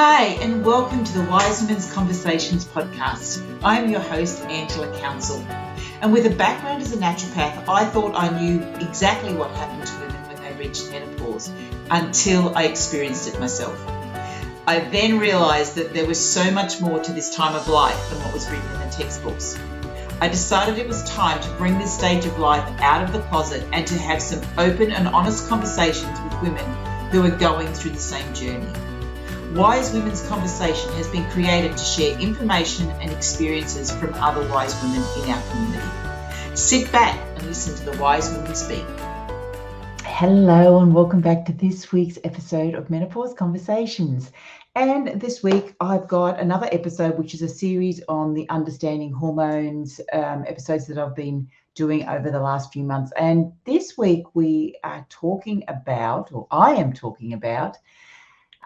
Hi, and welcome to the Wise Women's Conversations podcast. I'm your host, Angela Counsell. And with a background as a naturopath, I thought I knew exactly what happened to women when they reached menopause until I experienced it myself. I then realized that there was so much more to this time of life than what was written in the textbooks. I decided it was time to bring this stage of life out of the closet and to have some open and honest conversations with women who are going through the same journey. Wise Women's Conversation has been created to share information and experiences from other wise women in our community. Sit back and listen to the wise women speak. Hello, and welcome back to this week's episode of Menopause Conversations. And this week, I've got another episode, which is a series on the understanding hormones um, episodes that I've been doing over the last few months. And this week, we are talking about, or I am talking about,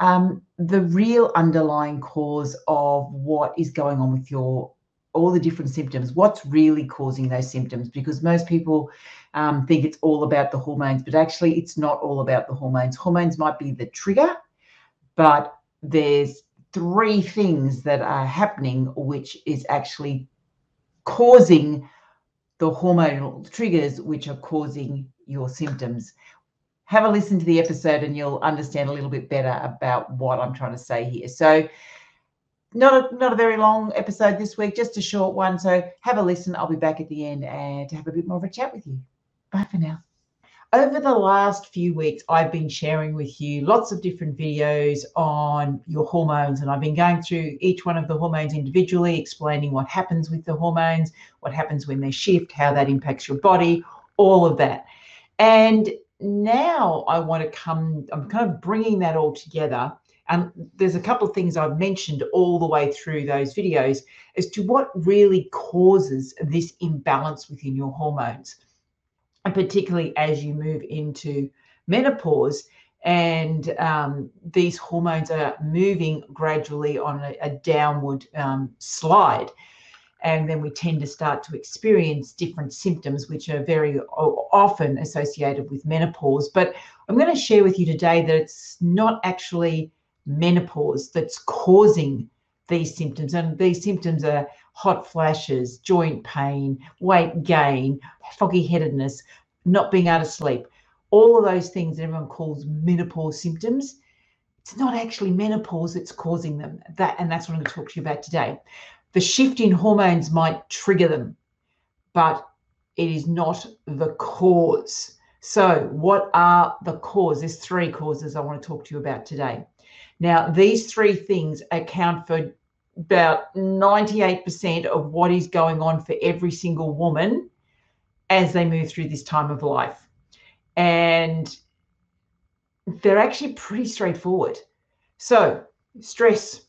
um, the real underlying cause of what is going on with your all the different symptoms what's really causing those symptoms? Because most people um, think it's all about the hormones but actually it's not all about the hormones. Hormones might be the trigger but there's three things that are happening which is actually causing the hormonal triggers which are causing your symptoms have a listen to the episode and you'll understand a little bit better about what I'm trying to say here. So, not a, not a very long episode this week, just a short one. So, have a listen. I'll be back at the end and to have a bit more of a chat with you. Bye for now. Over the last few weeks, I've been sharing with you lots of different videos on your hormones, and I've been going through each one of the hormones individually, explaining what happens with the hormones, what happens when they shift, how that impacts your body, all of that. And now I want to come, I'm kind of bringing that all together. And there's a couple of things I've mentioned all the way through those videos as to what really causes this imbalance within your hormones. And particularly as you move into menopause and um, these hormones are moving gradually on a, a downward um, slide and then we tend to start to experience different symptoms, which are very often associated with menopause. But I'm going to share with you today that it's not actually menopause that's causing these symptoms. And these symptoms are hot flashes, joint pain, weight gain, foggy headedness, not being able to sleep. All of those things that everyone calls menopause symptoms. It's not actually menopause that's causing them. That and that's what I'm going to talk to you about today the shift in hormones might trigger them, but it is not the cause. So, what are the causes? There's three causes I want to talk to you about today. Now, these three things account for about 98% of what is going on for every single woman as they move through this time of life. And they're actually pretty straightforward. So, stress,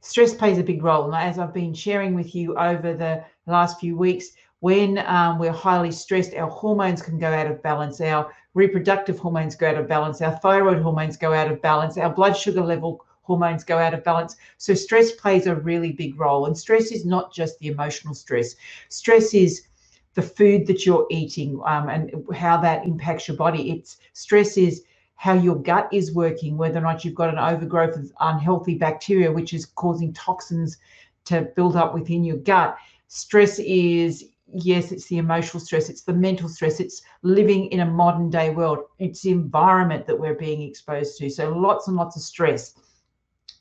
stress plays a big role. And as I've been sharing with you over the last few weeks, when um, we're highly stressed, our hormones can go out of balance. Our reproductive hormones go out of balance. Our thyroid hormones go out of balance. Our blood sugar level hormones go out of balance. So, stress plays a really big role. And stress is not just the emotional stress, stress is the food that you're eating um, and how that impacts your body. It's stress is how your gut is working, whether or not you've got an overgrowth of unhealthy bacteria, which is causing toxins to build up within your gut. Stress is, yes, it's the emotional stress, it's the mental stress, it's living in a modern day world, it's the environment that we're being exposed to. So lots and lots of stress.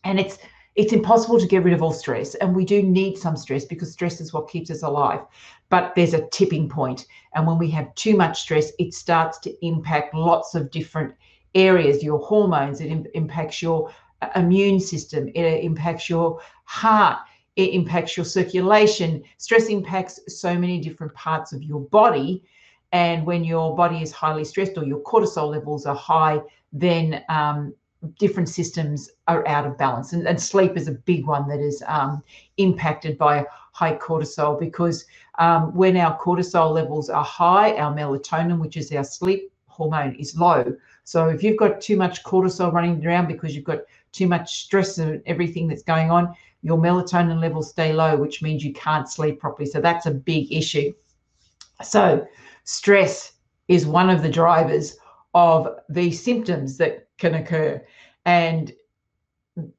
And it's it's impossible to get rid of all stress and we do need some stress because stress is what keeps us alive but there's a tipping point and when we have too much stress it starts to impact lots of different areas, your hormones, it Im- impacts your uh, immune system, it impacts your heart, it impacts your circulation. Stress impacts so many different parts of your body. And when your body is highly stressed or your cortisol levels are high, then um, different systems are out of balance. And, and, sleep is a big one that is um, impacted by high cortisol because um, when our cortisol levels are high, our melatonin, which is our sleep hormone, is low. So if you've got too much cortisol running around because you've got too much stress and everything that's going on, your melatonin levels stay low, which means you can't sleep properly. So that's a big issue. So stress is one of the drivers of the symptoms that can occur. And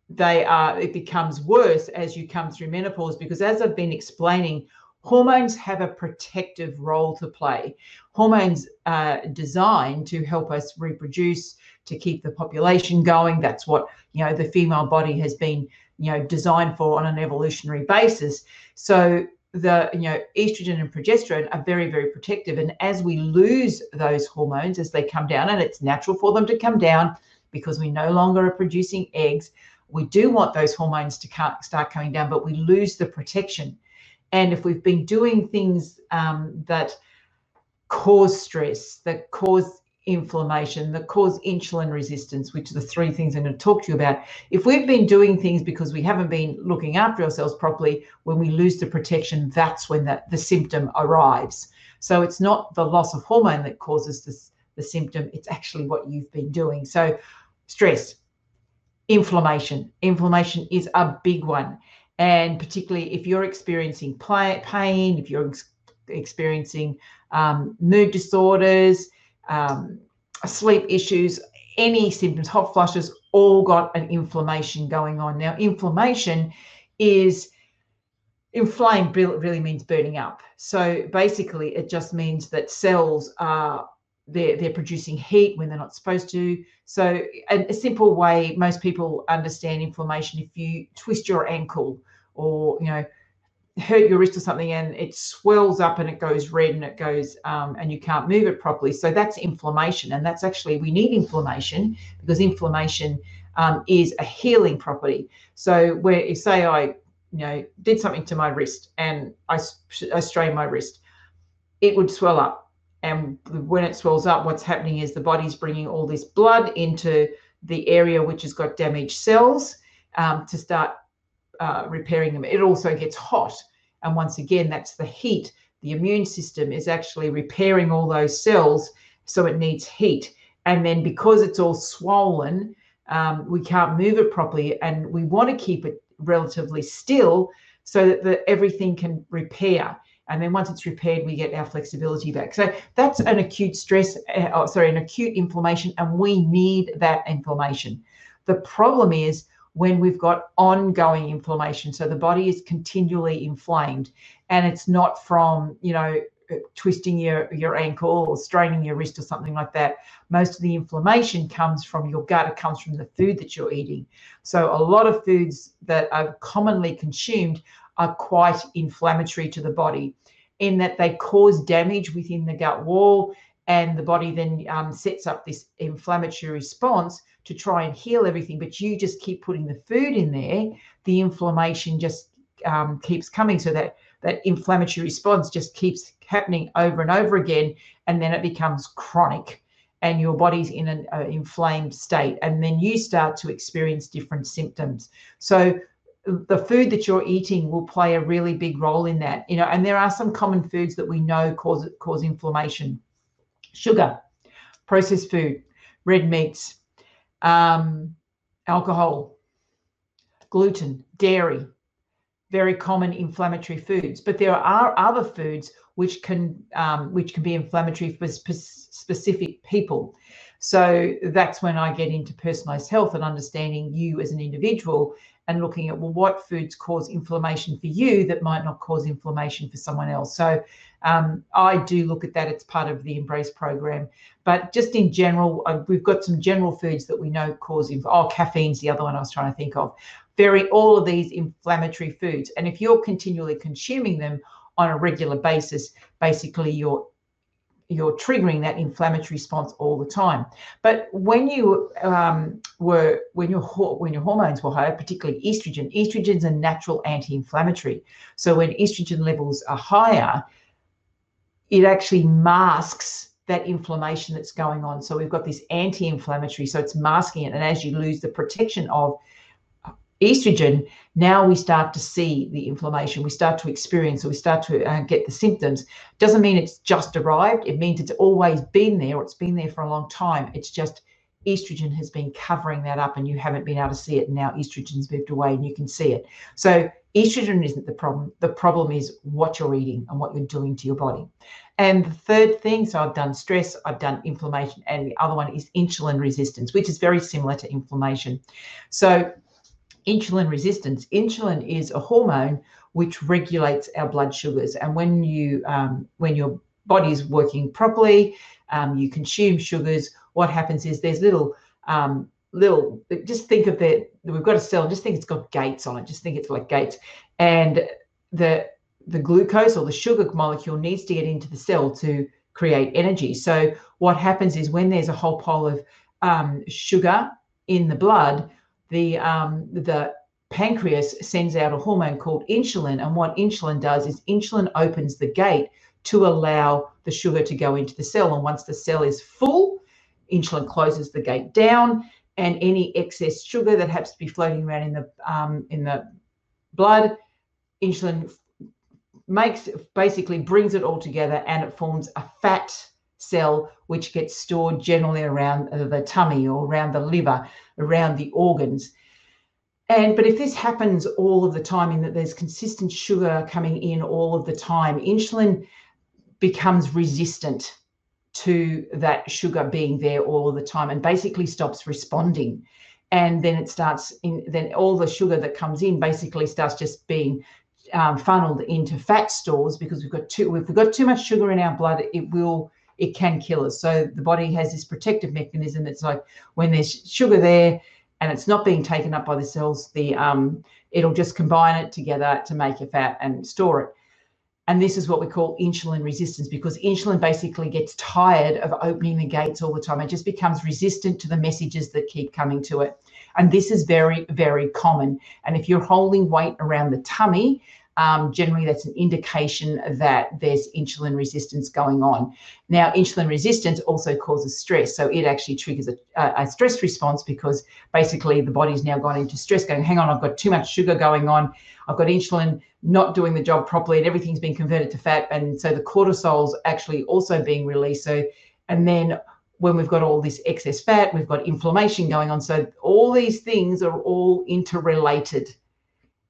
they are it becomes worse as you come through menopause because as I've been explaining, hormones have a protective role to play. Hormones are designed to help us reproduce, to keep the population going. That's what you know the female body has been you know designed for on an evolutionary basis. So the you know estrogen and progesterone are very very protective and as we lose those hormones as they come down and it's natural for them to come down because we no longer are producing eggs we do want those hormones to start coming down but we lose the protection and if we've been doing things um, that cause stress that cause inflammation that cause insulin resistance, which are the three things I'm going to talk to you about. If we've been doing things because we haven't been looking after ourselves properly, when we lose the protection, that's when the, the symptom arrives. So it's not the loss of hormone that causes this, the symptom, it's actually what you've been doing. So stress, inflammation. Inflammation is a big one. And particularly if you're experiencing pain, if you're experiencing um, mood disorders, um, sleep issues, any symptoms, hot flushes, all got an inflammation going on. Now, inflammation is inflamed really means burning up. So basically, it just means that cells are they're, they're producing heat when they're not supposed to. So a, a simple way most people understand inflammation: if you twist your ankle or you know hurt your wrist or something and it swells up and it goes red and it goes um, and you can't move it properly. So that's inflammation and that's actually we need inflammation because inflammation um, is a healing property. So where if say i you know did something to my wrist and i, I strain my wrist it would swell up and when it swells up what's happening is the body's bringing all this blood into the area which has got damaged cells um, to start uh, repairing them. It also gets hot. And once again, that's the heat. The immune system is actually repairing all those cells, so it needs heat. And then because it's all swollen, um, we can't move it properly, and we want to keep it relatively still so that the, everything can repair. And then once it's repaired, we get our flexibility back. So that's an acute stress, uh, oh, sorry, an acute inflammation, and we need that inflammation. The problem is when we've got ongoing inflammation. So the body is continually inflamed and it's not from, you know, twisting your, your ankle or straining your wrist or something like that. Most of the inflammation comes from your gut, it comes from the food that you're eating. So a lot of foods that are commonly consumed are quite inflammatory to the body in that they cause damage within the gut wall and the body then um, sets up this inflammatory response to try and heal everything, but you just keep putting the food in there, the inflammation just um, keeps coming. So that that inflammatory response just keeps happening over and over again, and then it becomes chronic, and your body's in an uh, inflamed state, and then you start to experience different symptoms. So the food that you're eating will play a really big role in that you know and there are some common foods that we know cause cause inflammation sugar processed food red meats um, alcohol, gluten, dairy, very common inflammatory foods. But there are other foods which can um, which can be inflammatory for spe- specific people. So that's when I get into personalized health and understanding you as an individual and looking at well what foods cause inflammation for you that might not cause inflammation for someone else. So um, i do look at that it's part of the embrace program. But just in general uh, we've got some general foods that we know cause inf- oh caffeine's the other one i was trying to think of. Very all of these inflammatory foods. And if you're continually consuming them on a regular basis basically you're you're triggering that inflammatory response all the time. But when you um, were when your when your hormones were higher, particularly estrogen, estrogen's a natural anti-inflammatory. So when estrogen levels are higher, it actually masks that inflammation that's going on. So we've got this anti-inflammatory, so it's masking it. And as you lose the protection of estrogen, now we start to see the inflammation, we start to experience, or we start to uh, get the symptoms. Doesn't mean it's just arrived. It means it's always been there, or it's been there for a long time. It's just estrogen has been covering that up, and you haven't been able to see it. And now estrogen's moved away, and you can see it. So estrogen isn't the problem. The problem is what you're eating and what you're doing to your body. And the third thing, so I've done stress, I've done inflammation, and the other one is insulin resistance, which is very similar to inflammation. So insulin resistance. Insulin is a hormone which regulates our blood sugars, and when you um, when your body is working properly, um, you consume sugars. What happens is there's little um, little. Just think of that. We've got a cell. Just think it's got gates on it. Just think it's like gates, and the the glucose or the sugar molecule needs to get into the cell to create energy. So what happens is when there's a whole pile of um, sugar in the blood, the um, the pancreas sends out a hormone called insulin, and what insulin does is insulin opens the gate to allow the sugar to go into the cell. And once the cell is full, insulin closes the gate down, and any excess sugar that happens to be floating around in the um, in the blood, insulin makes basically brings it all together and it forms a fat cell which gets stored generally around the tummy or around the liver around the organs. And but if this happens all of the time in that there's consistent sugar coming in all of the time insulin becomes resistant to that sugar being there all the time and basically stops responding. And then it starts in then all the sugar that comes in basically starts just being um, funneled into fat stores because we've got too if we've got too much sugar in our blood it will it can kill us. So the body has this protective mechanism. It's like when there's sugar there and it's not being taken up by the cells the um, it'll just combine it together to make a fat and store it. And this is what we call insulin resistance because insulin basically gets tired of opening the gates all the time. It just becomes resistant to the messages that keep coming to it. And this is very, very common. And if you're holding weight around the tummy, um, generally that's an indication that there's insulin resistance going on. Now, insulin resistance also causes stress. So it actually triggers a, a, stress response because basically the body's now gone into stress, going, hang on, I've got too much sugar going on. I've got insulin not doing the job properly and everything's been converted to fat. And so the cortisol's actually also being released. So, and then when we've got all this excess fat, we've got inflammation going on. So all these things are all interrelated.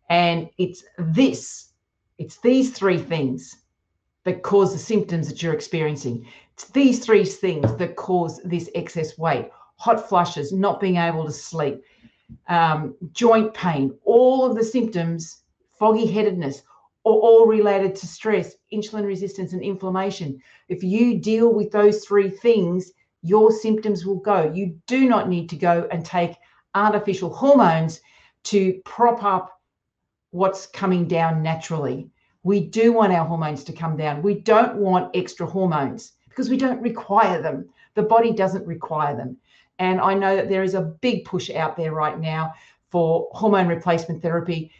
And it's this, it's these three things that cause the symptoms that you're experiencing. It's these three things that cause this excess weight, hot flushes, not being able to sleep, um, joint pain, all of the symptoms, foggy headedness, are all related to stress, insulin resistance, and inflammation. If you deal with those three things, your symptoms will go. You do not need to go and take artificial hormones to prop up what's coming down naturally. We do want our hormones to come down. We don't want extra hormones because we don't require them. The body doesn't require them. And I know that there is a big push out there right now for hormone replacement therapy.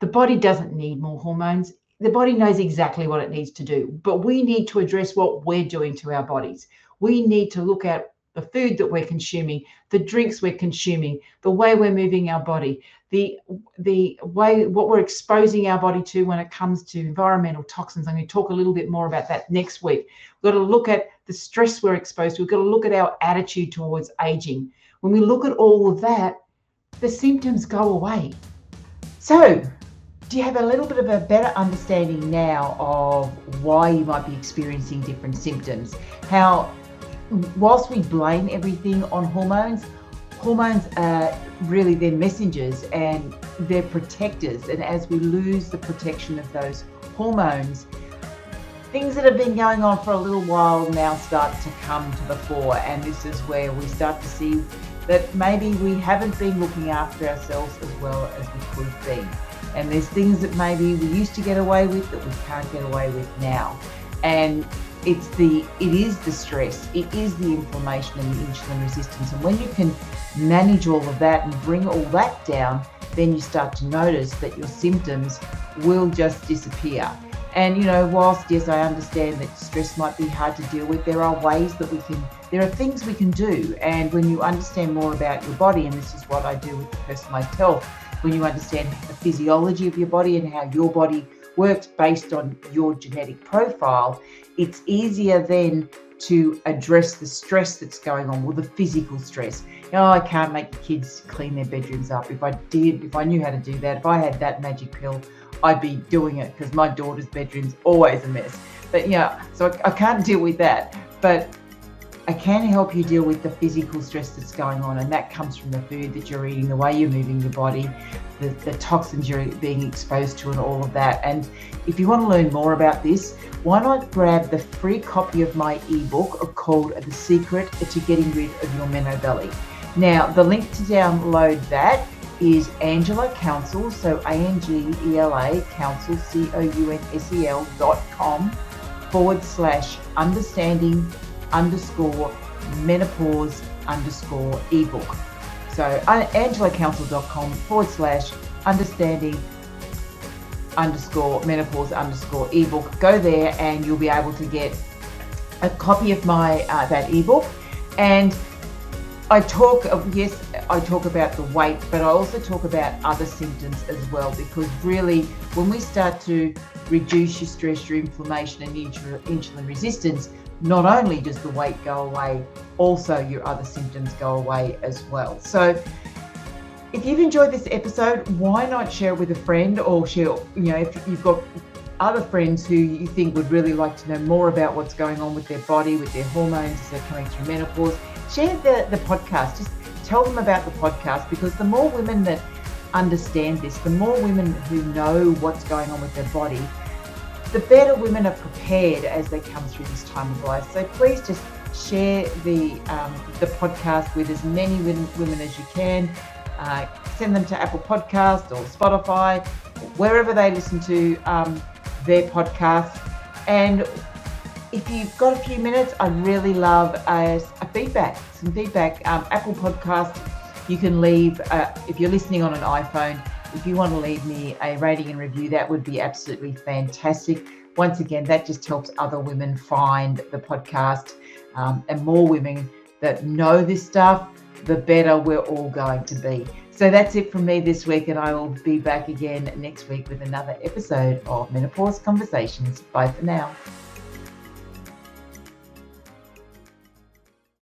The body doesn't need more hormones. The body knows exactly what it needs to do, but we need to address what we're doing to our bodies we need to look at the food that we're consuming, the drinks we're consuming, the way we're moving our body, the the way what we're exposing our body to when it comes to environmental toxins. I'm going to talk a little bit more about that next week. We've got to look at the stress we're exposed to. We've got to look at our attitude towards aging. When we look at all of that, the symptoms go away. So, do you have a little bit of a better understanding now of why you might be experiencing different symptoms? How whilst we blame everything on hormones, hormones are really their messengers and they're protectors. And as we lose the protection of those hormones, things that have been going on for a little while now start to come to the fore. And this is where we start to see that maybe we haven't been looking after ourselves as well as we could be. And there's things that maybe we used to get away with that we can't get away with now. And it's the it is the stress it is the inflammation and the insulin resistance. And when you can manage all of that and bring all that down then you start to notice that your symptoms will just disappear. And you know whilst yes i understand that stress might be hard to deal with there are ways that we can there are things we can do. And when you understand more about your body and this is what i do with the personalized health when you understand the physiology of your body and how your body works based on your genetic profile, it's easier then to address the stress that's going on, well, the physical stress. Oh, I can't make the kids clean their bedrooms up. If I did, if I knew how to do that, if I had that magic pill, I'd be doing it because my daughter's bedroom's always a mess. But yeah, so I, I can't deal with that. But I can help you deal with the physical stress that's going on, and that comes from the food that you're eating, the way you're moving your body, the, the toxins you're being exposed to, and all of that. And if you want to learn more about this, why not grab the free copy of my ebook called The Secret to Getting Rid of Your Meno Belly? Now, the link to download that is Angela Counsell, so A N G E L A, Counsell, C O U N S E L dot com forward slash understanding underscore menopause underscore ebook. So uh, angelacounsell.com forward slash understanding underscore menopause underscore ebook. Go there and you'll be able to get a copy of my uh, that ebook. And I talk yes, I talk about the weight, but I also talk about other symptoms as well because really when we start to reduce your stress, your inflammation and insulin resistance, not only does the weight go away, also your other symptoms go away as well. So if you've enjoyed this episode, why not share it with a friend or share, you know, if you've got other friends who you think would really like to know more about what's going on with their body, with their hormones as they're coming through menopause, share the, the podcast. Just tell them about the podcast because the more women that understand this, the more women who know what's going on with their body, the better women are prepared as they come through this time of life. So please just share the um, the podcast with as many women women as you can. Uh, send them to Apple Podcast or Spotify, wherever they listen to um, their podcast. And if you've got a few minutes, I'd really love a, a feedback, some feedback. Um, Apple Podcast, you can leave uh, if you're listening on an iPhone if you want to leave me a rating and review, that would be absolutely fantastic. Once again, that just helps other women find the podcast um, and more women that know this stuff, the better we're all going to be. So that's it from me this week, and I will be back again next week with another episode of Menopause Conversations. Bye for now.